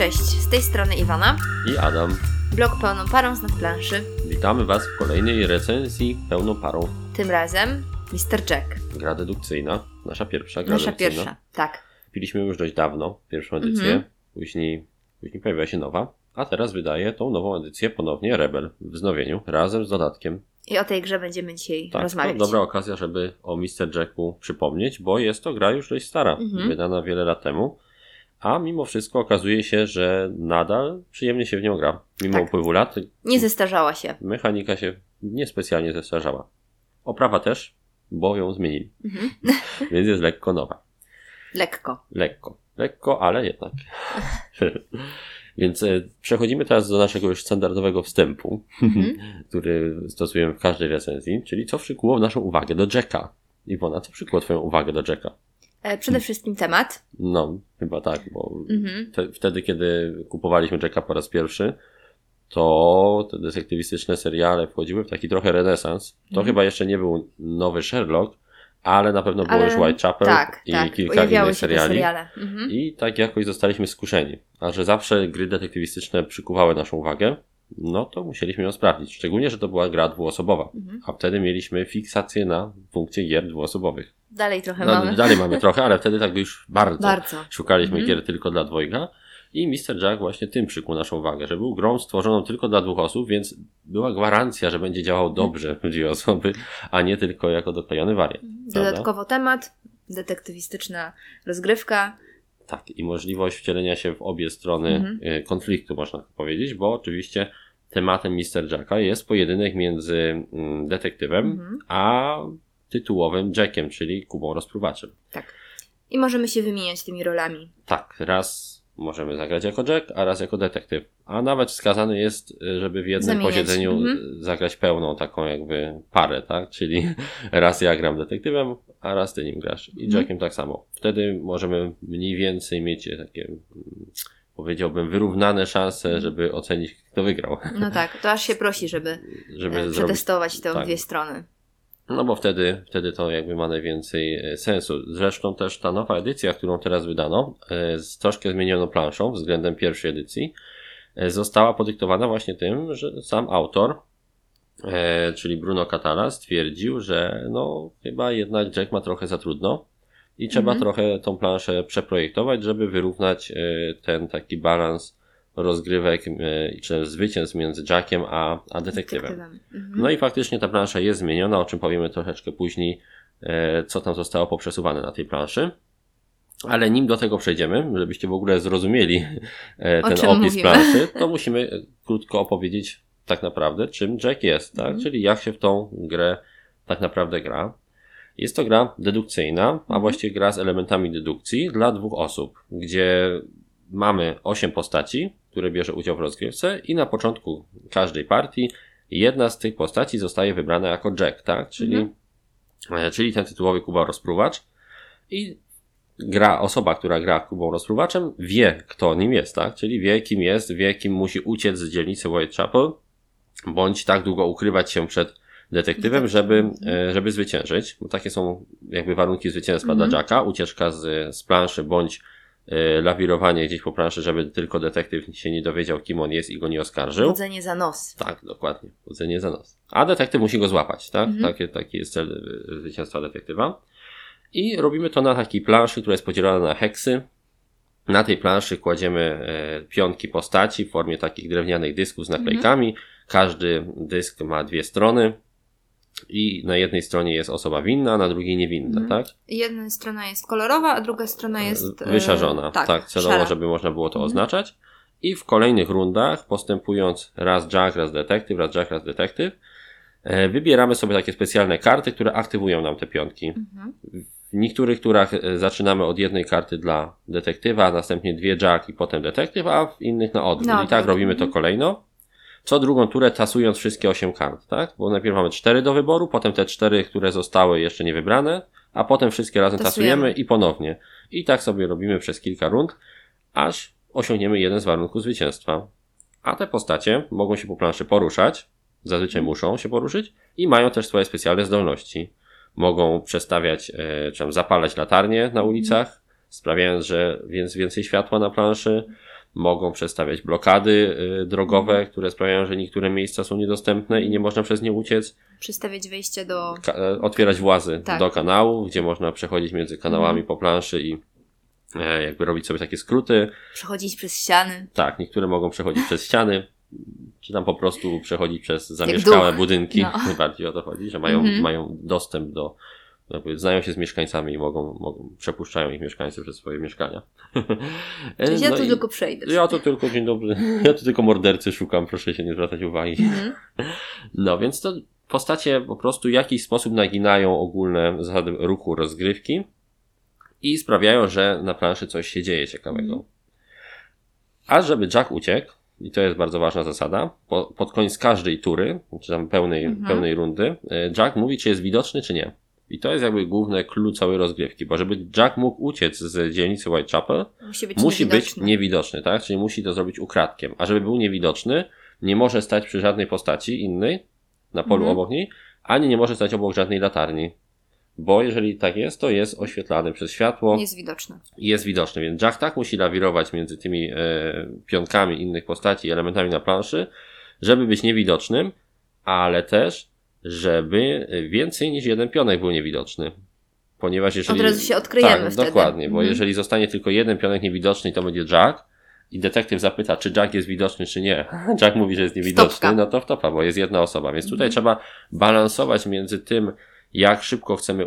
Cześć, z tej strony Iwana, i Adam. blog pełną parą z nadplanszy. Witamy Was w kolejnej recenzji pełną parą. Tym razem Mr. Jack, Gra dedukcyjna, nasza pierwsza gra nasza dedukcyjna. pierwsza. Tak. Piliśmy już dość dawno pierwszą edycję, Mhm. później, później pojawiła się nowa, a teraz wydaje tą nową edycję ponownie Rebel w wznowieniu, razem z dodatkiem. I o tej grze będziemy dzisiaj Tak, to rozmawiać. dobra okazja, żeby o Mr. Jacku przypomnieć, bo jest to gra już dość stara, Mhm. wydana wiele lat temu. A mimo wszystko okazuje się, że nadal przyjemnie się w nią gra. Mimo Tak. upływu lat, Nie zestarzała się. mechanika się niespecjalnie zestarzała. Oprawa też, bo ją zmienili. Mhm. Więc jest lekko nowa. Lekko. Lekko. Lekko, ale jednak. Więc e, przechodzimy teraz do naszego już standardowego wstępu, Mhm. który stosujemy w każdej recenzji, czyli co przykuło naszą uwagę do Jacka. Iwona, co przykuło Twoją uwagę do Jacka? E, przede wszystkim temat. No, chyba tak, bo Mhm. te, wtedy, kiedy kupowaliśmy Jacka po raz pierwszy, to te detektywistyczne seriale wchodziły w taki trochę renesans. To Mhm. chyba jeszcze nie był nowy Sherlock, ale na pewno było Ale- już Whitechapel Tak, i tak. kilka Pojawiały innych seriali. Mhm. I tak jakoś zostaliśmy skuszeni. A że zawsze gry detektywistyczne przykuwały naszą uwagę, no to musieliśmy ją sprawdzić. Szczególnie, że to była gra dwuosobowa. Mhm. A wtedy mieliśmy fiksację na funkcję gier dwuosobowych. Dalej trochę No, mamy. dalej mamy trochę, ale wtedy tak już bardzo, Bardzo. szukaliśmy Mhm. gier tylko dla dwojga. I Mr. Jack właśnie tym przykuł naszą uwagę, że był grą stworzoną tylko dla dwóch osób, więc była gwarancja, że będzie działał dobrze w dwie osoby, a nie tylko jako doklejony wariant. prawda? Dodatkowo temat, detektywistyczna rozgrywka. Tak, i możliwość wcielenia się w obie strony Mhm. y, konfliktu, można tak powiedzieć, bo oczywiście tematem Mr. Jacka jest pojedynek między mm, detektywem Mhm. a tytułowym Jackiem, czyli Kubą Rozpruwaczem. Tak. I możemy się wymieniać tymi rolami. Tak, raz możemy zagrać jako Jack, a raz jako detektyw. A nawet wskazany jest, żeby w jednym Zamieniać, posiedzeniu mhm. zagrać pełną taką jakby parę, tak? Czyli raz ja gram detektywem, a raz ty nim grasz. I Mhm. Jackiem tak samo. Wtedy możemy mniej więcej mieć takie, mm, powiedziałbym, wyrównane szanse, Mhm. żeby ocenić, kto wygrał. No tak, to aż się prosi, żeby, Żeby e, zrobić przetestować te tak. dwie strony. No bo wtedy, wtedy to jakby ma najwięcej e, sensu. Zresztą też ta nowa edycja, którą teraz wydano, e, z troszkę zmienioną planszą względem pierwszej edycji, e, została podyktowana właśnie tym, że sam autor, czyli Bruno Catala, stwierdził, że no chyba jednak Jack ma trochę za trudno i trzeba Mhm. trochę tą planszę przeprojektować, żeby wyrównać ten taki balans rozgrywek czy zwycięstw między Jackiem a, a detektywem. Mhm. No i faktycznie ta plansza jest zmieniona, o czym powiemy troszeczkę później, e, co tam zostało poprzesuwane na tej planszy. Ale nim do tego przejdziemy, żebyście w ogóle zrozumieli e, ten opis mówimy. planszy, to musimy krótko opowiedzieć tak naprawdę, czym Jack jest, tak? Mhm. Czyli jak się w tą grę tak naprawdę gra. Jest to gra dedukcyjna, a Mhm. właściwie gra z elementami dedukcji dla dwóch osób, gdzie mamy osiem postaci, które bierze udział w rozgrywce i na początku każdej partii jedna z tych postaci zostaje wybrana jako Jack, tak? Czyli, Mhm. e, czyli ten tytułowy Kuba Rozpruwacz i gra, osoba, która gra Kubą Rozpruwaczem wie, kto nim jest, tak? Czyli wie, kim jest, wie, kim musi uciec z dzielnicy Whitechapel, bądź tak długo ukrywać się przed detektywem, żeby, e, żeby zwyciężyć. Bo takie są jakby warunki zwycięstwa Mhm. dla Jacka. Ucieczka z, z planszy, bądź lawirowanie gdzieś po planszy, żeby tylko detektyw się nie dowiedział, kim on jest i go nie oskarżył. Chodzenie za nos. Tak, dokładnie. Chodzenie za nos. A detektyw musi go złapać, tak? Mhm. Taki, taki jest cel y, zwycięstwa detektywa. I robimy to na takiej planszy, która jest podzielona na heksy. Na tej planszy kładziemy e, pionki postaci w formie takich drewnianych dysków z naklejkami. Każdy dysk ma dwie strony. I na jednej stronie jest osoba winna, na drugiej niewinna, Mhm. tak? Jedna strona jest kolorowa, a druga strona jest. e, Wyszarzona, tak, celowo, szara. żeby można było to Mhm. oznaczać. I w kolejnych rundach, postępując raz Jack, raz detektyw, raz Jack, raz detektyw, e, wybieramy sobie takie specjalne karty, które aktywują nam te pionki. Mhm. W niektórych turach e, zaczynamy od jednej karty dla detektywa, a następnie dwie Jack i potem detektyw, a w innych na odwrót. Na I tak robimy to kolejno. Co drugą turę tasując wszystkie osiem kart, tak? Bo najpierw mamy cztery do wyboru, potem te cztery, które zostały jeszcze nie wybrane, a potem wszystkie razem Tasujemy. tasujemy i ponownie. I tak sobie robimy przez kilka rund, aż osiągniemy jeden z warunków zwycięstwa. A te postacie mogą się po planszy poruszać, zazwyczaj muszą się poruszyć i mają też swoje specjalne zdolności. Mogą przestawiać, e, czy tam zapalać latarnie na ulicach, sprawiając, że więc więcej światła na planszy. Mogą przestawiać blokady y, drogowe, Mhm. które sprawiają, że niektóre miejsca są niedostępne i nie można przez nie uciec. Przystawiać wejście do... Ka- e, otwierać włazy Tak. do kanału, gdzie można przechodzić między kanałami Mhm. po planszy i e, jakby robić sobie takie skróty. Przechodzić przez ściany. Tak, niektóre mogą przechodzić przez ściany, czy tam po prostu przechodzić przez zamieszkałe budynki. No. Bardziej o to chodzi, że mają, Mhm. mają dostęp do, jakby znają się z mieszkańcami i mogą, mogą przepuszczają ich mieszkańcy przez swoje mieszkania. Czyli ja no tu tylko przejdę. Ja to tylko, dzień dobry, ja tu tylko mordercy szukam, proszę się nie zwracać uwagi. Mhm. No więc to postacie po prostu w jakiś sposób naginają ogólne zasady ruchu rozgrywki i sprawiają, że na planszy coś się dzieje ciekawego. Mhm. A żeby Jack uciekł, i to jest bardzo ważna zasada, po, pod koniec każdej tury, czy tam pełnej, Mhm. pełnej rundy, e, Jack mówi, czy jest widoczny, czy nie. I to jest jakby główne clue całej rozgrywki, bo żeby Jack mógł uciec z dzielnicy Whitechapel, Musi być musi być niewidoczny. niewidoczny, tak? Czyli musi to zrobić ukradkiem. A żeby był niewidoczny, nie może stać przy żadnej postaci innej na polu Mhm. obok niej, ani nie może stać obok żadnej latarni. Bo jeżeli tak jest, to jest oświetlany przez światło Jest widoczny. jest widoczny. Więc Jack tak musi lawirować między tymi e, pionkami innych postaci i elementami na planszy, żeby być niewidocznym, ale też, żeby więcej niż jeden pionek był niewidoczny. Ponieważ jeżeli... Od razu się odkryjemy tak, wtedy. dokładnie, bo Mhm. jeżeli zostanie tylko jeden pionek niewidoczny, to będzie Jack i detektyw zapyta, czy Jack jest widoczny, czy nie. Jack mówi, że jest niewidoczny, Stopka. no to wtopa, bo jest jedna osoba. Więc tutaj Mhm. trzeba balansować między tym, jak szybko chcemy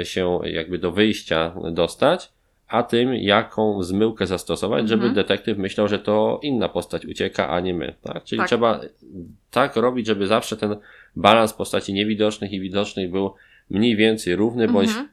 e, się jakby do wyjścia dostać, a tym, jaką zmyłkę zastosować, żeby Mhm. detektyw myślał, że to inna postać ucieka, a nie my. Tak? Czyli Tak. trzeba tak robić, żeby zawsze ten balans postaci niewidocznych i widocznych był mniej więcej równy, bądź Mhm.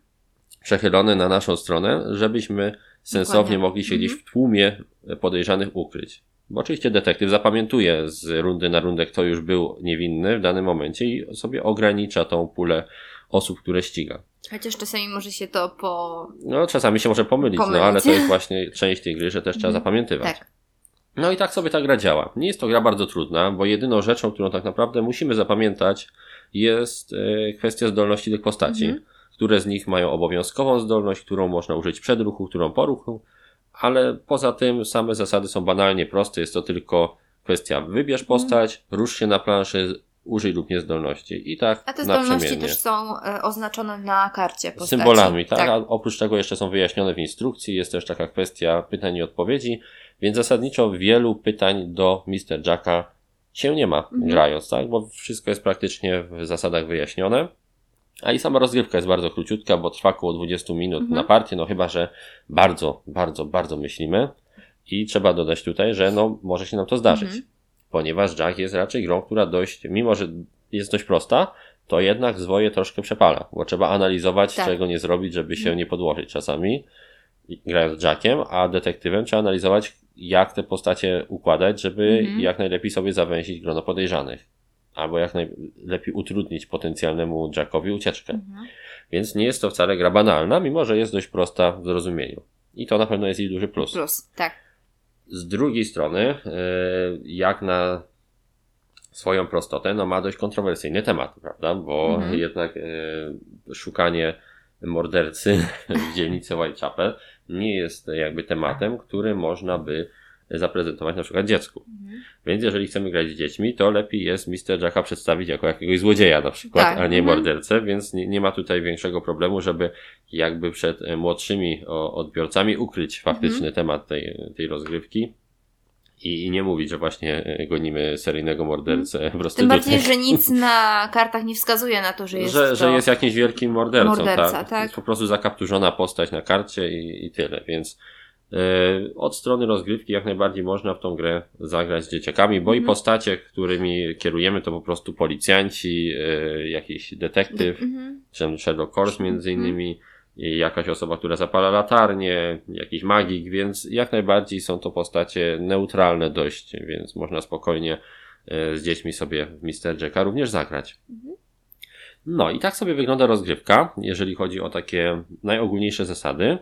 przechylony na naszą stronę, żebyśmy sensownie Dokładnie. mogli się gdzieś Mhm. w tłumie podejrzanych ukryć. Bo oczywiście detektyw zapamiętuje z rundy na rundę, kto już był niewinny w danym momencie i sobie ogranicza tą pulę osób, które ściga. Chociaż czasami może się to po... No, czasami się może pomylić, no Pomylić. ale to jest właśnie część tej gry, że też trzeba Mhm. zapamiętywać. Tak. No i tak sobie ta gra działa. Nie jest to gra bardzo trudna, bo jedyną rzeczą, którą tak naprawdę musimy zapamiętać, jest e, kwestia zdolności tych postaci. Mhm. Które z nich mają obowiązkową zdolność, którą można użyć przed ruchu, którą po ruchu, ale poza tym same zasady są banalnie proste. Jest to tylko kwestia wybierz postać, rusz się na planszy, użyj lub nie zdolności. I tak A te zdolności też są e, oznaczone na karcie postaci. Symbolami, tak? tak. A oprócz tego jeszcze są wyjaśnione w instrukcji, jest też taka kwestia pytań i odpowiedzi, więc zasadniczo wielu pytań do Mr. Jacka się nie ma Mhm. grając, tak? Bo wszystko jest praktycznie w zasadach wyjaśnione. A i sama rozgrywka jest bardzo króciutka, bo trwa około 20 minut Mhm. na partię, no chyba, że bardzo, bardzo, bardzo myślimy. I trzeba dodać tutaj, że no może się nam to zdarzyć. Mhm. Ponieważ Jack jest raczej grą, która dość, mimo że jest dość prosta, to jednak zwoje troszkę przepala, bo trzeba analizować, Tak. czego nie zrobić, żeby się Mhm. nie podłożyć czasami, grając Jackiem, a detektywem trzeba analizować, jak te postacie układać, żeby Mhm. jak najlepiej sobie zawęzić grono podejrzanych. Albo jak najlepiej utrudnić potencjalnemu Jackowi ucieczkę. Mhm. Więc nie jest to wcale gra banalna, mimo że jest dość prosta w zrozumieniu. I to na pewno jest jej duży plus. Plus, tak. Z drugiej strony, e, jak na swoją prostotę, no ma dość kontrowersyjny temat, prawda? Bo Mhm. jednak e, szukanie mordercy w dzielnicy Whitechapel nie jest jakby tematem, który można by zaprezentować na przykład dziecku. Mhm. Więc jeżeli chcemy grać z dziećmi, to lepiej jest Mr. Jacka przedstawić jako jakiegoś złodzieja na przykład, Tak, a nie mhm. mordercę, więc nie, nie ma tutaj większego problemu, żeby jakby przed e, młodszymi odbiorcami ukryć faktyczny Mhm. temat tej, tej rozgrywki i, nie mówić, że właśnie e, gonimy seryjnego mordercę Tym prostytutek. bardziej, że nic na kartach nie wskazuje na to, że jest że, to... że jest jakimś wielkim mordercą, Morderca, tak? tak. Jest po prostu zakapturzona postać na karcie i, i tyle, więc od strony rozgrywki jak najbardziej można w tą grę zagrać z dzieciakami, bo i Mhm. postacie, którymi kierujemy to po prostu policjanci, e, jakiś detektyw, Mhm. czy Sherlock Holmes między Mhm. innymi, i jakaś osoba, która zapala latarnię, jakiś magik, więc jak najbardziej są to postacie neutralne dość, więc można spokojnie e, z dziećmi sobie w Mr. Jacka również zagrać. Mhm. No i tak sobie wygląda rozgrywka, jeżeli chodzi o takie najogólniejsze zasady.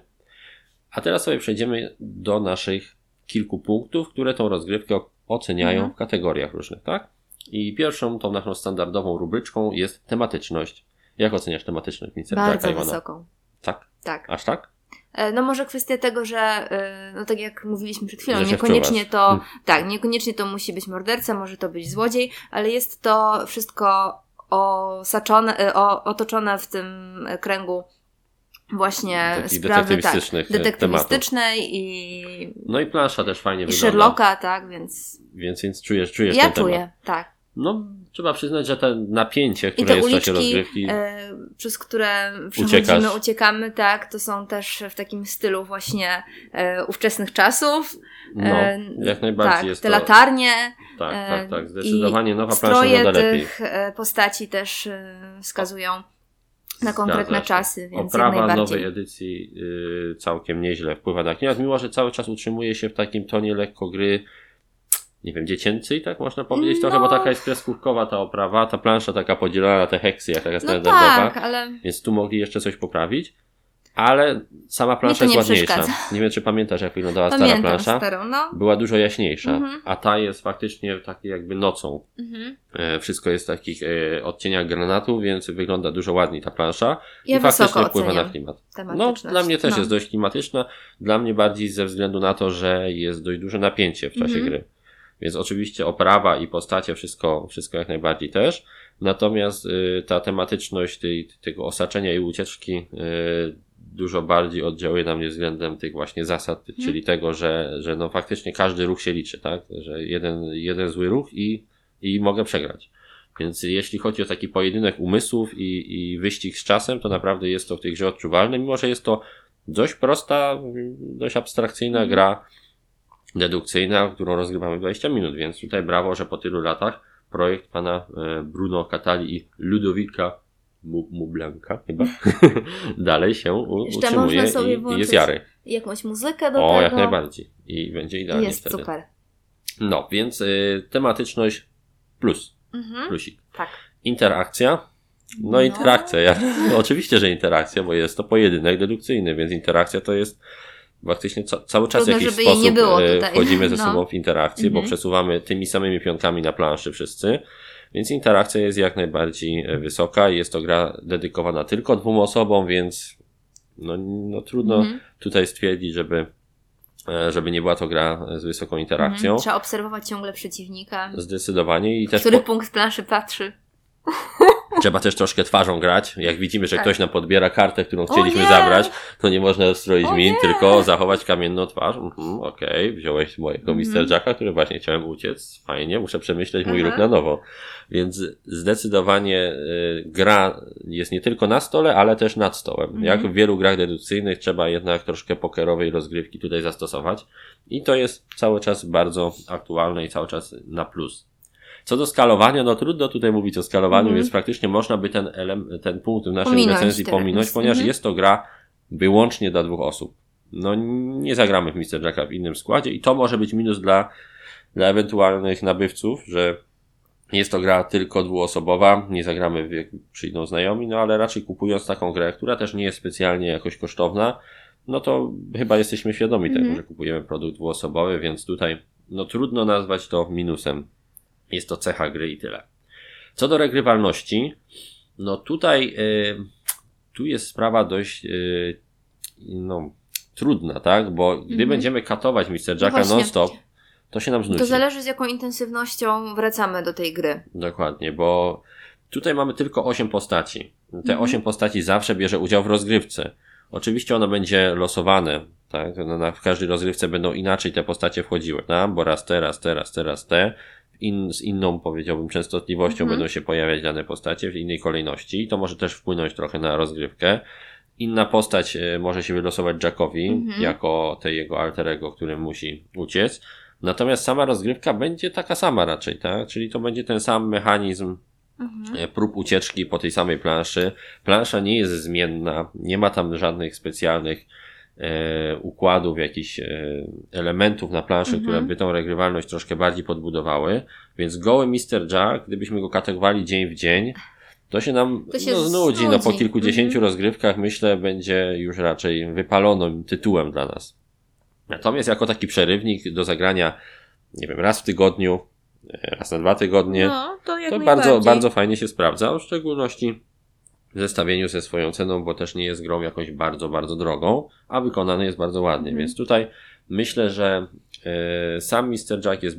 A teraz sobie przejdziemy do naszych kilku punktów, które tą rozgrywkę oceniają Mhm. w kategoriach różnych, tak? I pierwszą, tą naszą standardową rubryczką jest tematyczność. Jak oceniasz tematyczność. Jacka, Bardzo Iwona? wysoką. Tak? Tak. Aż tak? E, No może kwestia tego, że e, no tak jak mówiliśmy przed chwilą, niekoniecznie wczuwasz. to, Hmm. tak, niekoniecznie to musi być morderca, może to być złodziej, ale jest to wszystko osaczone, e, o, otoczone w tym kręgu właśnie Takich sprawy tak, detektywistycznych, e, detektywistycznej i, No i plansza też fajnie i wygląda. Sherlocka, tak, więc Więc, więc czujesz, czujesz ja ten czuję, temat. tak. No, trzeba przyznać, że to napięcie, I które te jest w czasie rozgrywki, e, przez które przechodzimy, uciekamy, tak, to są też w takim stylu właśnie e, ówczesnych czasów. no, E, jak najbardziej tak, jest te to... latarnie, Tak, e, tak, tak. Zdecydowanie nowa plansza wygląda lepiej. tych e, postaci też e, wskazują na konkretne Zgadza się. czasy, więc Oprawa nowej edycji y, całkiem nieźle wpływa na klimat, mimo że cały czas utrzymuje się w takim tonie lekko gry, nie wiem, dziecięcej, tak można powiedzieć No. trochę, bo taka jest kreskówkowa ta oprawa, ta plansza taka podzielona na te heksy, jak taka No standardowa, tak, ale więc tu mogli jeszcze coś poprawić, ale sama plansza jest nie ładniejsza. Nie wiem, czy pamiętasz, jak wyglądała stara pamiętam plansza. starą, no. Była dużo jaśniejsza, Mhm. a ta jest faktycznie takie jakby nocą. Mhm. E, Wszystko jest w takich e, odcieniach granatu, więc wygląda dużo ładniej ta plansza. Ja I faktycznie wpływa na klimat. No, dla mnie też No. jest dość klimatyczna. Dla mnie bardziej ze względu na to, że jest dość duże napięcie w czasie Mhm. gry. Więc oczywiście oprawa i postacie, wszystko, wszystko jak najbardziej też. Natomiast y, ta tematyczność tej, tego osaczenia i ucieczki y, dużo bardziej oddziałuje na mnie względem tych właśnie zasad, czyli tego, że, że no faktycznie każdy ruch się liczy, tak? Że jeden, jeden zły ruch i, i mogę przegrać. Więc jeśli chodzi o taki pojedynek umysłów i, i wyścig z czasem, to naprawdę jest to w tej grze odczuwalne, mimo że jest to dość prosta, dość abstrakcyjna Mhm. gra dedukcyjna, którą rozgrywamy 20 minut, więc tutaj brawo, że po tylu latach projekt pana e, Bruno Catali i Ludowika Mublanka chyba dalej się u- Jeszcze utrzymuje można sobie i, i jest jary. Jakąś muzykę do O, tego. jak najbardziej. I będzie idealnie Jest wtedy. super. No, więc y, tematyczność plus, Mhm. plusik. Tak. Interakcja. No, No. interakcja. Ja, no, oczywiście, że interakcja, bo jest to pojedynek dedukcyjny, więc interakcja to jest faktycznie ca- cały czas w Trudno, jakiś żeby jej nie sposób było tutaj. wchodzimy ze No. sobą w interakcję, bo Mhm. przesuwamy tymi samymi pionkami na planszy wszyscy. Więc interakcja jest jak najbardziej e, wysoka. Jest to gra dedykowana tylko dwóm osobom, więc no, no trudno Mhm. tutaj stwierdzić, żeby, e, żeby nie była to gra z wysoką interakcją. Mhm. Trzeba obserwować ciągle przeciwnika, Zdecydowanie i też który po, punkt planszy patrzy. trzeba też troszkę twarzą grać. Jak widzimy, że Tak. ktoś nam podbiera kartę, którą chcieliśmy zabrać, to nie można stroić O min, nie! tylko zachować kamienną twarz. Mhm, Okej, wziąłeś mojego Mhm. Mr. Jacka, który właśnie chciałem uciec. Fajnie, muszę przemyśleć mój Aha. ruch na nowo. Więc zdecydowanie y, gra jest nie tylko na stole, ale też nad stołem. Mhm. Jak w wielu grach dedukcyjnych trzeba jednak troszkę pokerowej rozgrywki tutaj zastosować. I to jest cały czas bardzo aktualne i cały czas na plus. Co do skalowania, no trudno tutaj mówić o skalowaniu, Mhm. więc praktycznie można by ten, elem, ten punkt w naszej Pominąć recenzji teraz. pominąć, ponieważ Mhm. jest to gra wyłącznie dla dwóch osób. No nie zagramy w Mr. Jacka w innym składzie i to może być minus dla, dla ewentualnych nabywców, że jest to gra tylko dwuosobowa, nie zagramy jak przyjdą znajomi, no ale raczej kupując taką grę, która też nie jest specjalnie jakoś kosztowna, no to chyba jesteśmy świadomi Mhm. tego, że kupujemy produkt dwuosobowy, więc tutaj no trudno nazwać to minusem. Jest to cecha gry i tyle. Co do regrywalności, no tutaj y, tu jest sprawa dość y, no, trudna, tak? Bo gdy Mhm. będziemy katować Mr. No Jacka właśnie. non-stop, to się nam znudzi. To zależy z jaką intensywnością wracamy do tej gry. Dokładnie, bo tutaj mamy tylko 8 postaci. Te Mhm. 8 postaci zawsze bierze udział w rozgrywce. Oczywiście ono będzie losowane, tak? No, na, w każdej rozgrywce będą inaczej te postacie wchodziły, tak? bo raz te, raz te, raz te, raz te. In, z inną, powiedziałbym, częstotliwością Mhm. będą się pojawiać dane postacie w innej kolejności. To może też wpłynąć trochę na rozgrywkę. Inna postać e, może się wylosować Jackowi, Mhm. jako tej jego alterego, który musi uciec. Natomiast sama rozgrywka będzie taka sama raczej, tak? Czyli to będzie ten sam mechanizm Mhm. e, prób ucieczki po tej samej planszy. Plansza nie jest zmienna, nie ma tam żadnych specjalnych e, układów, jakichś e, elementów na planszy, Mhm. które by tą regrywalność troszkę bardziej podbudowały. Więc goły Mr. Jack, gdybyśmy go kategowali dzień w dzień, to się nam To się no, znudzi. No, po znudzi. kilkudziesięciu Mhm. rozgrywkach myślę będzie już raczej wypalonym tytułem dla nas. Natomiast jako taki przerywnik do zagrania, nie wiem, raz w tygodniu, e, raz na dwa tygodnie, No, to to bardzo, bardzo fajnie się sprawdza, w szczególności w zestawieniu ze swoją ceną, bo też nie jest grą jakoś bardzo, bardzo drogą, a wykonany jest bardzo ładnie. Mhm. Więc tutaj myślę, że e, sam Mr. Jack jest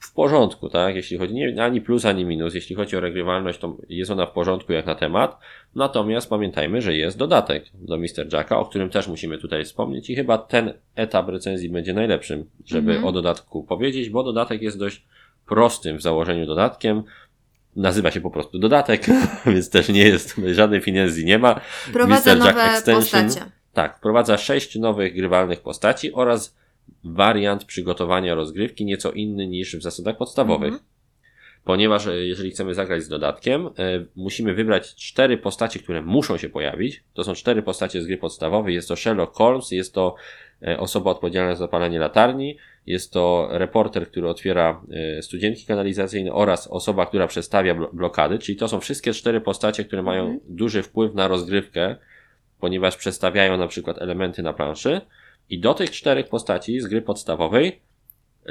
w porządku, tak? Jeśli chodzi nie, ani plus, ani minus. Jeśli chodzi o regrywalność, to jest ona w porządku jak na temat. Natomiast pamiętajmy, że jest dodatek do Mr. Jacka, o którym też musimy tutaj wspomnieć i chyba ten etap recenzji będzie najlepszym, żeby Mhm. o dodatku powiedzieć, bo dodatek jest dość prostym w założeniu dodatkiem. Nazywa się po prostu dodatek, więc też nie jest, żadnej finezji nie ma. Prowadza Mr. Jack nowe Extension. postacie. Tak, wprowadza sześć nowych grywalnych postaci oraz wariant przygotowania rozgrywki nieco inny niż w zasadach podstawowych. Mhm. Ponieważ e, jeżeli chcemy zagrać z dodatkiem, e, musimy wybrać cztery postacie, które muszą się pojawić. To są cztery postacie z gry podstawowej. Jest to Sherlock Holmes, jest to e, osoba odpowiedzialna za zapalanie latarni, jest to reporter, który otwiera studzienki kanalizacyjne oraz osoba, która przestawia blo- blokady. Czyli to są wszystkie cztery postacie, które mają Mhm. duży wpływ na rozgrywkę, ponieważ przestawiają na przykład elementy na planszy. I do tych czterech postaci z gry podstawowej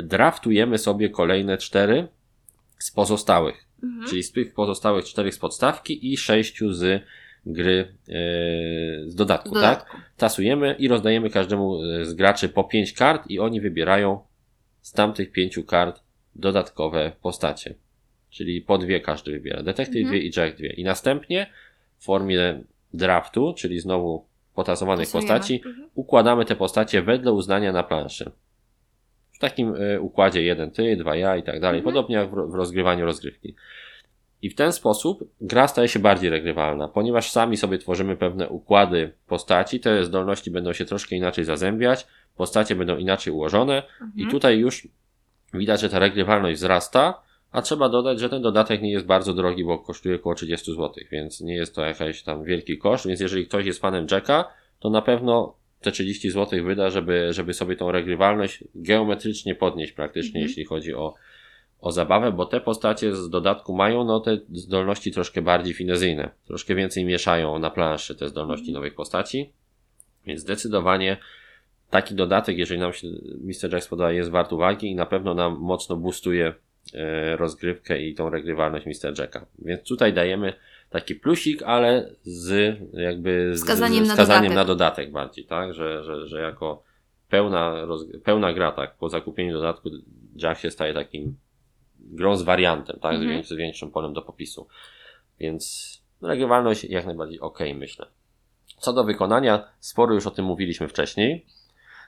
draftujemy sobie kolejne cztery z pozostałych. Mhm. Czyli z tych pozostałych czterech z podstawki i sześciu z gry e, z dodatku, tak? dodatku. Tasujemy i rozdajemy każdemu e, z graczy po pięć kart i oni wybierają z tamtych pięciu kart dodatkowe postacie. Czyli po dwie każdy wybiera. Detektyw Mhm. dwie i Jack dwie. I następnie w formie draftu, czyli znowu potasowanych postaci, Mhm. układamy te postacie wedle uznania na planszy. W takim y, układzie jeden ty, dwa ja i tak dalej. Mhm. Podobnie jak w, ro- w rozgrywaniu rozgrywki. I w ten sposób gra staje się bardziej regrywalna, ponieważ sami sobie tworzymy pewne układy postaci, te zdolności będą się troszkę inaczej zazębiać, postacie będą inaczej ułożone i Mhm. tutaj już widać, że ta regrywalność wzrasta, a trzeba dodać, że ten dodatek nie jest bardzo drogi, bo kosztuje około 30 zł, więc nie jest to jakiś tam wielki koszt, więc jeżeli ktoś jest fanem Jacka, to na pewno te 30 zł wyda, żeby, żeby sobie tą regrywalność geometrycznie podnieść praktycznie, Mhm. jeśli chodzi o, o zabawę, bo te postacie z dodatku mają no te zdolności troszkę bardziej finezyjne, troszkę więcej mieszają na planszy te zdolności Mhm. nowych postaci, więc zdecydowanie taki dodatek, jeżeli nam się Mr. Jack spodoba, jest wart uwagi i na pewno nam mocno boostuje rozgrywkę i tą regrywalność Mr. Jacka. Więc tutaj dajemy taki plusik, ale z jakby z, Wskazaniem z na wskazaniem dodatek. na dodatek bardziej, tak? Że, że, że jako pełna, roz, pełna gra, tak? Po zakupieniu dodatku Jack się staje takim grą z wariantem, tak? Z, Mhm. z większym polem do popisu. Więc regrywalność jak najbardziej ok, myślę. Co do wykonania, sporo już o tym mówiliśmy wcześniej.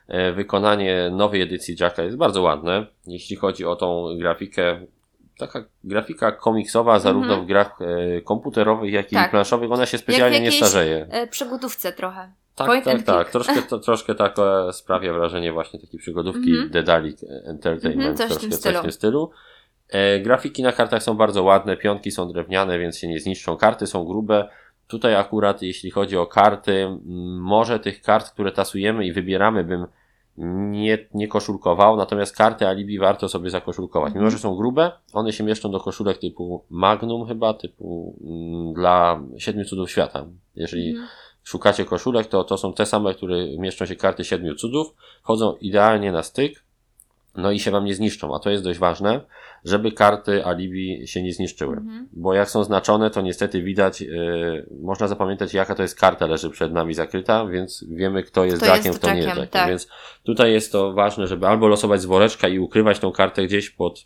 E, Wykonanie nowej edycji Jacka jest bardzo ładne. Jeśli chodzi o tą grafikę, taka grafika komiksowa, zarówno Mhm. w grach e, komputerowych, jak i Tak. planszowych, ona się specjalnie nie starzeje. E, Przygotówce trochę. Tak, point tak, tak. click. Troszkę, to, troszkę tak sprawia wrażenie właśnie takiej przygodówki Mhm. Dedalic Entertainment, coś w troszkę tym coś w stylu. tym stylu. E, grafiki na kartach są bardzo ładne, pionki są drewniane, więc się nie zniszczą. Karty są grube. Tutaj akurat, jeśli chodzi o karty, może tych kart, które tasujemy i wybieramy, bym nie, nie koszulkował, natomiast karty alibi warto sobie zakoszulkować. Mhm. Mimo, że są grube, one się mieszczą do koszulek typu Magnum chyba, typu mm, dla Siedmiu Cudów Świata. Jeżeli Mhm. szukacie koszulek, to to są te same, które mieszczą się karty siedmiu cudów, wchodzą idealnie na styk, no i się wam nie zniszczą, a to jest dość ważne, żeby karty alibi się nie zniszczyły. Mhm. Bo jak są znaczone, to niestety widać, yy, można zapamiętać jaka to jest karta leży przed nami zakryta, więc wiemy kto jest Kto Jackiem, kto nie jest Jackiem, Jackiem. tak. Więc tutaj jest to ważne, żeby albo losować z woreczka i ukrywać tą kartę gdzieś pod,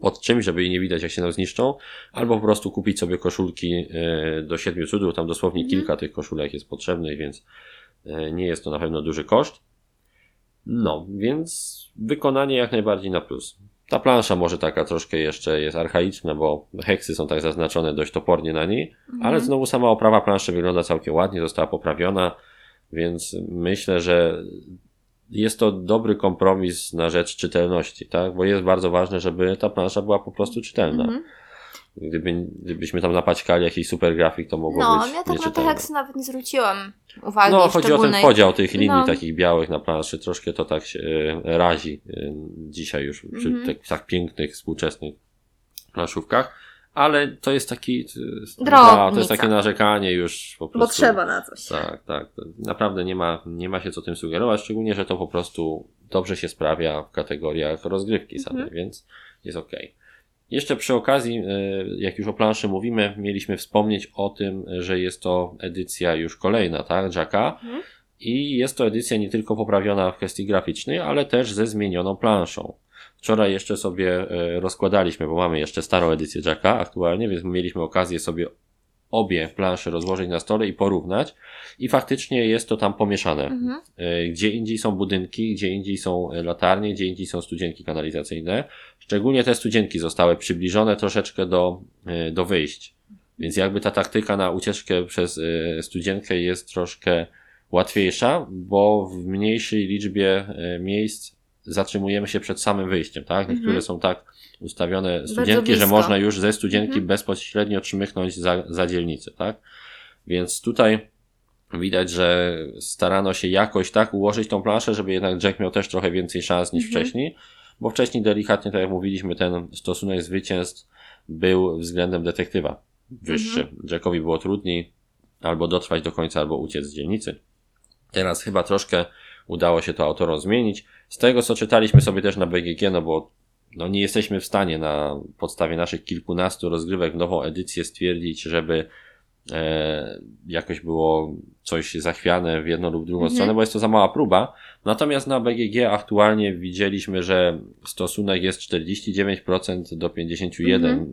pod czymś, żeby jej nie widać jak się nam zniszczą, albo po prostu kupić sobie koszulki yy, do siedmiu cudów, tam dosłownie Mhm. kilka tych koszulek jest potrzebnych, więc yy, nie jest to na pewno duży koszt. No, więc wykonanie jak najbardziej na plus. Ta plansza może taka troszkę jeszcze jest archaiczna, bo heksy są tak zaznaczone dość topornie na niej, Mhm. ale znowu sama oprawa planszy wygląda całkiem ładnie, została poprawiona, więc myślę, że jest to dobry kompromis na rzecz czytelności, tak? Bo jest bardzo ważne, żeby ta plansza była po prostu czytelna. Mhm. Gdyby, gdybyśmy tam napaćkali jakiś super grafik, to mogło No, być ja tak na te heksy nawet nie zwróciłam uwagi No, chodzi o ten podział tych linii No. takich białych na planszy. Troszkę to tak się e, razi e, dzisiaj już przy Mhm. tak, tak pięknych, współczesnych planszówkach. Ale to jest taki. Drobnica. no, to jest takie narzekanie już po prostu. Bo trzeba na coś. Tak, tak. Naprawdę nie ma, nie ma się co tym sugerować, szczególnie, że to po prostu dobrze się sprawia w kategoriach rozgrywki samej, Mhm. więc jest ok. Jeszcze przy okazji, e, jak już o planszy mówimy, mieliśmy wspomnieć o tym, że jest to edycja już kolejna, tak, Jacka. Mhm. I jest to edycja nie tylko poprawiona w kwestii graficznej, ale też ze zmienioną planszą. Wczoraj jeszcze sobie e, rozkładaliśmy, bo mamy jeszcze starą edycję Jacka aktualnie, więc mieliśmy okazję sobie obie plansze rozłożyć na stole i porównać. I faktycznie jest to tam pomieszane. Mhm. E, Gdzie indziej są budynki, gdzie indziej są e, latarnie, gdzie indziej są studzienki kanalizacyjne. Szczególnie te studzienki zostały przybliżone troszeczkę do, e, do wyjść. Więc jakby ta taktyka na ucieczkę przez studzienkę jest troszkę łatwiejsza, bo w mniejszej liczbie miejsc zatrzymujemy się przed samym wyjściem, tak? Niektóre Mhm. są tak ustawione studzienki, że można już ze studzienki Mhm. bezpośrednio czmychnąć za, za dzielnicę, tak? Więc tutaj widać, że starano się jakoś tak ułożyć tą planszę, żeby jednak Jack miał też trochę więcej szans niż Mhm. wcześniej, bo wcześniej delikatnie, tak jak mówiliśmy, ten stosunek zwycięstw był względem detektywa wyższy. Mhm. Jackowi było trudniej albo dotrwać do końca, albo uciec z dzielnicy. Teraz chyba troszkę udało się to autorom zmienić. Z tego, co czytaliśmy sobie też na BGG, no bo no nie jesteśmy w stanie na podstawie naszych kilkunastu rozgrywek w nową edycję stwierdzić, żeby e, jakoś było coś zachwiane w jedną lub drugą Mhm. stronę, bo jest to za mała próba. Natomiast na BGG aktualnie widzieliśmy, że stosunek jest 49% do 51% Mhm.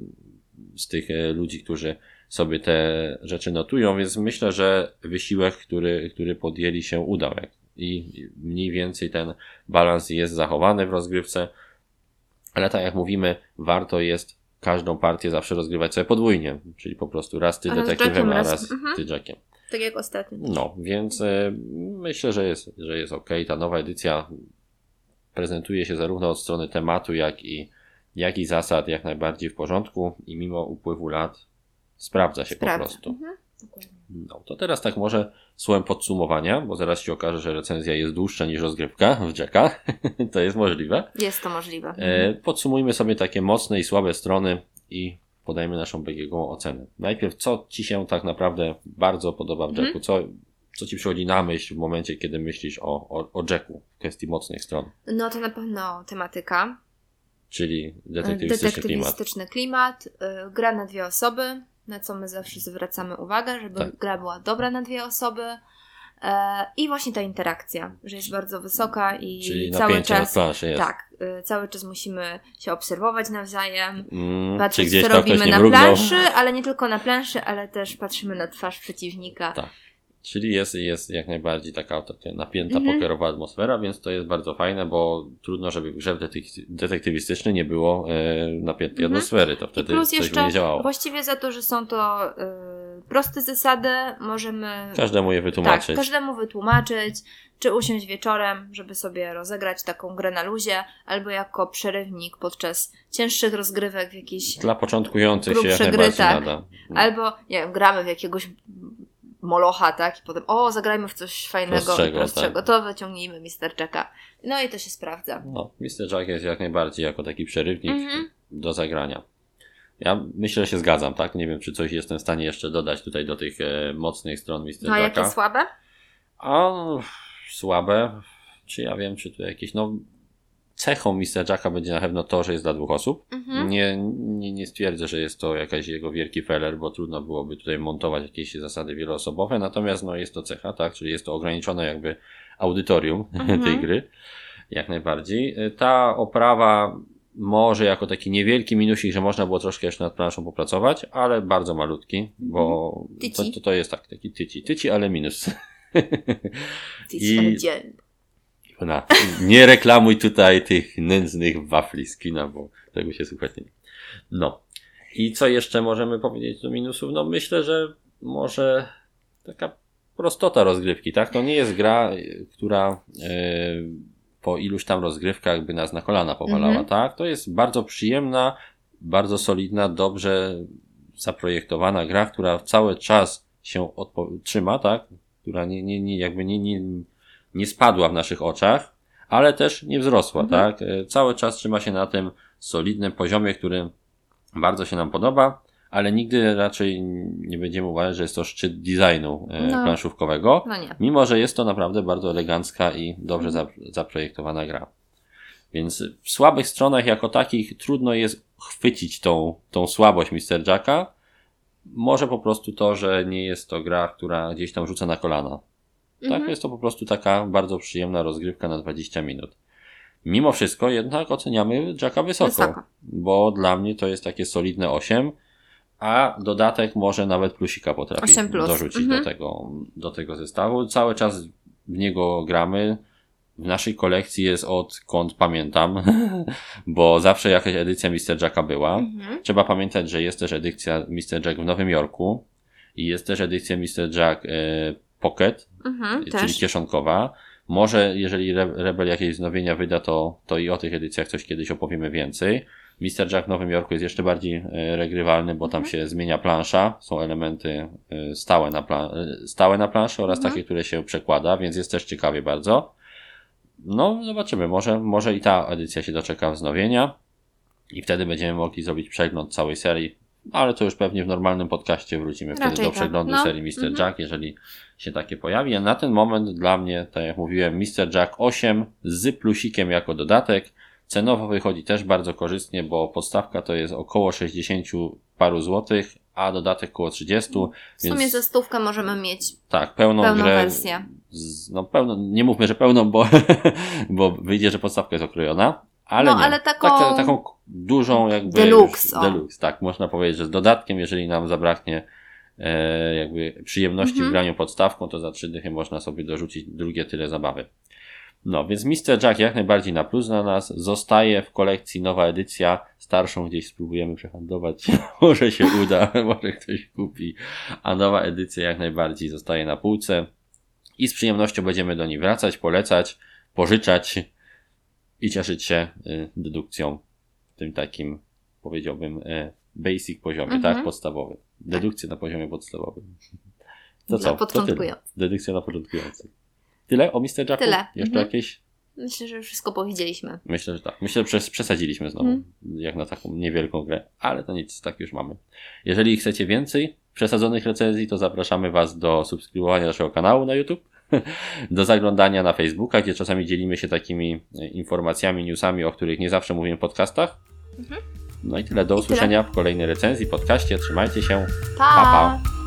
z tych e, ludzi, którzy sobie te rzeczy notują, więc myślę, że wysiłek, który, który podjęli się udał. I mniej więcej ten balans jest zachowany w rozgrywce. Ale tak jak mówimy, warto jest każdą partię zawsze rozgrywać sobie podwójnie, czyli po prostu raz ty A detektywem, a raz- mhm. ty Jackiem. Tak jak ostatnio. No, więc e, myślę, że jest, że jest ok. Ta nowa edycja prezentuje się zarówno od strony tematu, jak i, jak i zasad jak najbardziej w porządku i mimo upływu lat sprawdza się po prostu. Mhm. Dokładnie. No, to teraz tak może słowem podsumowania, bo zaraz się okaże, że recenzja jest dłuższa niż rozgrywka w Jacka. to jest możliwe. Jest to możliwe. E, podsumujmy sobie takie mocne i słabe strony i podajmy naszą BGG ocenę. Najpierw, co Ci się tak naprawdę bardzo podoba w Mhm. Jacku? Co, co Ci przychodzi na myśl w momencie, kiedy myślisz o, o, o Jacku w kwestii mocnych stron? No to na pewno tematyka. Czyli detektywistyczny klimat. Detektywistyczny klimat. y, Gra na dwie osoby, na co my zawsze zwracamy uwagę, żeby Tak. gra była dobra na dwie osoby. E, I właśnie ta interakcja, że jest bardzo wysoka i Czyli cały czas. planszy jest. Tak, y, cały czas musimy się obserwować nawzajem, Mm, patrzeć, co robimy na mrugnął? planszy, ale nie tylko na planszy, ale też patrzymy na twarz przeciwnika. Tak. Czyli jest, jest jak najbardziej taka napięta, Mhm. pokerowa atmosfera, więc to jest bardzo fajne, bo trudno, żeby w grze detektywistycznej nie było e, napiętej Mhm. atmosfery. To I wtedy plus coś by jeszcze nie działało. właściwie za to, że są to y, proste zasady, możemy Każdemu je wytłumaczyć. Tak, każdemu wytłumaczyć, czy usiąść wieczorem, żeby sobie rozegrać taką grę na luzie, albo jako przerywnik podczas cięższych rozgrywek w jakiś... Dla początkujących się jak grubsze gry, najbardziej tak. nada. Albo, nie wiem, gramy w jakiegoś molocha, tak? I potem, o, zagrajmy w coś fajnego Prostszego, prostszego. tak. To wyciągnijmy Mr. Jacka. No i to się sprawdza. No, Mr. Jack jest jak najbardziej jako taki przerywnik Mhm. do zagrania. Ja myślę, że się zgadzam, tak? Nie wiem, czy coś jestem w stanie jeszcze dodać tutaj do tych e, mocnych stron Mr. No a Jacka. jakie słabe? A słabe. Czy ja wiem, czy tu jakieś. No, cechą Mr. Jacka będzie na pewno to, że jest dla dwóch osób. Mhm. Nie, nie, nie stwierdzę, że jest to jakaś jego wielki feller, bo trudno byłoby tutaj montować jakieś zasady wieloosobowe. Natomiast no, jest to cecha, tak? Czyli jest to ograniczone jakby audytorium Mhm. tej gry. Jak najbardziej. Ta oprawa może jako taki niewielki minusik, że można było troszkę jeszcze nad planszą popracować, ale bardzo malutki, bo to, Tyci. to, to jest tak, taki tyci. Tyci, ale minus. I... I- Dzień. Na, nie reklamuj tutaj tych nędznych wafli z kina, bo tego się słuchać nie. No. I co jeszcze możemy powiedzieć do minusów? No myślę, że może taka prostota rozgrywki, tak? To nie jest gra, która e, po iluś tam rozgrywkach by nas na kolana powalała, Mhm. tak? To jest bardzo przyjemna, bardzo solidna, dobrze zaprojektowana gra, która cały czas się trzyma, tak? Która nie, nie, nie, jakby nie, nie, nie spadła w naszych oczach, ale też nie wzrosła, Mhm. tak? E, Cały czas trzyma się na tym solidnym poziomie, który bardzo się nam podoba, ale nigdy raczej nie będziemy uważać, że jest to szczyt designu e, No. planszówkowego, No mimo że jest to naprawdę bardzo elegancka i dobrze Mhm. zap- zaprojektowana gra. Więc w słabych stronach jako takich trudno jest chwycić tą, tą słabość Mr. Jacka, może po prostu to, że nie jest to gra, która gdzieś tam rzuca na kolana. Tak, Mhm. jest to po prostu taka bardzo przyjemna rozgrywka na 20 minut. Mimo wszystko jednak oceniamy Jacka wysoko, Wysoko. bo dla mnie to jest takie solidne 8, a dodatek może nawet plusika potrafi 8 plus. dorzucić Mhm. do, tego, do tego zestawu. Cały czas w niego gramy. W naszej kolekcji jest odkąd pamiętam, bo zawsze jakaś edycja Mr. Jacka była. Mhm. Trzeba pamiętać, że jest też edycja Mr. Jack w Nowym Jorku i jest też edycja Mr. Jack e, Pocket, Mhm. czyli Też. kieszonkowa. Może jeżeli Re- Rebel jakieś wznowienia wyda, to, to i o tych edycjach coś kiedyś opowiemy więcej. Mr. Jack w Nowym Jorku jest jeszcze bardziej e, regrywalny, bo tam Mhm. się zmienia plansza. Są elementy e, stałe na, pla- e, stałe na planszy oraz Mhm. takie, które się przekłada, więc jest też ciekawie bardzo. No, zobaczymy. Może, może i ta edycja się doczeka wznowienia i wtedy będziemy mogli zrobić przegląd całej serii. Ale to już pewnie w normalnym podcaście wrócimy wtedy Raczej do tak. przeglądu No. serii Mr. Mhm. Jack, jeżeli się takie pojawi. A na ten moment dla mnie, tak jak mówiłem, Mr. Jack 8 z plusikiem jako dodatek. Cenowo wychodzi też bardzo korzystnie, bo podstawka to jest około 60 paru złotych, a dodatek około 30. W sumie więc- ze stówkę możemy mieć tak, pełną, pełną grę. wersję. Z, no pełną, nie mówmy, że pełną, bo, bo wyjdzie, że podstawka jest okrojona. Ale No, nie. ale taką- Taka- taką dużą jakby. Deluxe. Deluxe, tak. Można powiedzieć, że z dodatkiem, jeżeli nam zabraknie e, jakby przyjemności Mhm. w graniu podstawką, to za trzy dychy można sobie dorzucić drugie tyle zabawy. No, więc Mr. Jack jak najbardziej na plus dla nas. Zostaje w kolekcji nowa edycja. Starszą gdzieś spróbujemy przehandlować. może się uda, może ktoś kupi. A nowa edycja jak najbardziej zostaje na półce. I z przyjemnością będziemy do niej wracać, polecać, pożyczać i cieszyć się y, dedukcją w tym takim, powiedziałbym, y, basic poziomie, Mhm. tak? Podstawowy. Dedukcja na poziomie podstawowym. To co? Początkujących. Dedukcja na początkujących. Tyle o Mr. Jacku? Tyle. Jeszcze Mhm. jakieś? Myślę, że już wszystko powiedzieliśmy. Myślę, że tak. Myślę, że przes- przesadziliśmy znowu, Mhm. jak na taką niewielką grę, ale to nic, tak już mamy. Jeżeli chcecie więcej przesadzonych recenzji, to zapraszamy Was do subskrybowania naszego kanału na YouTube, do zaglądania na Facebooka, gdzie czasami dzielimy się takimi e, informacjami, newsami, o których nie zawsze mówimy w podcastach. Mhm. No i tyle. Do I usłyszenia w kolejnej recenzji, podcaście. Trzymajcie się. pa! Pa, pa.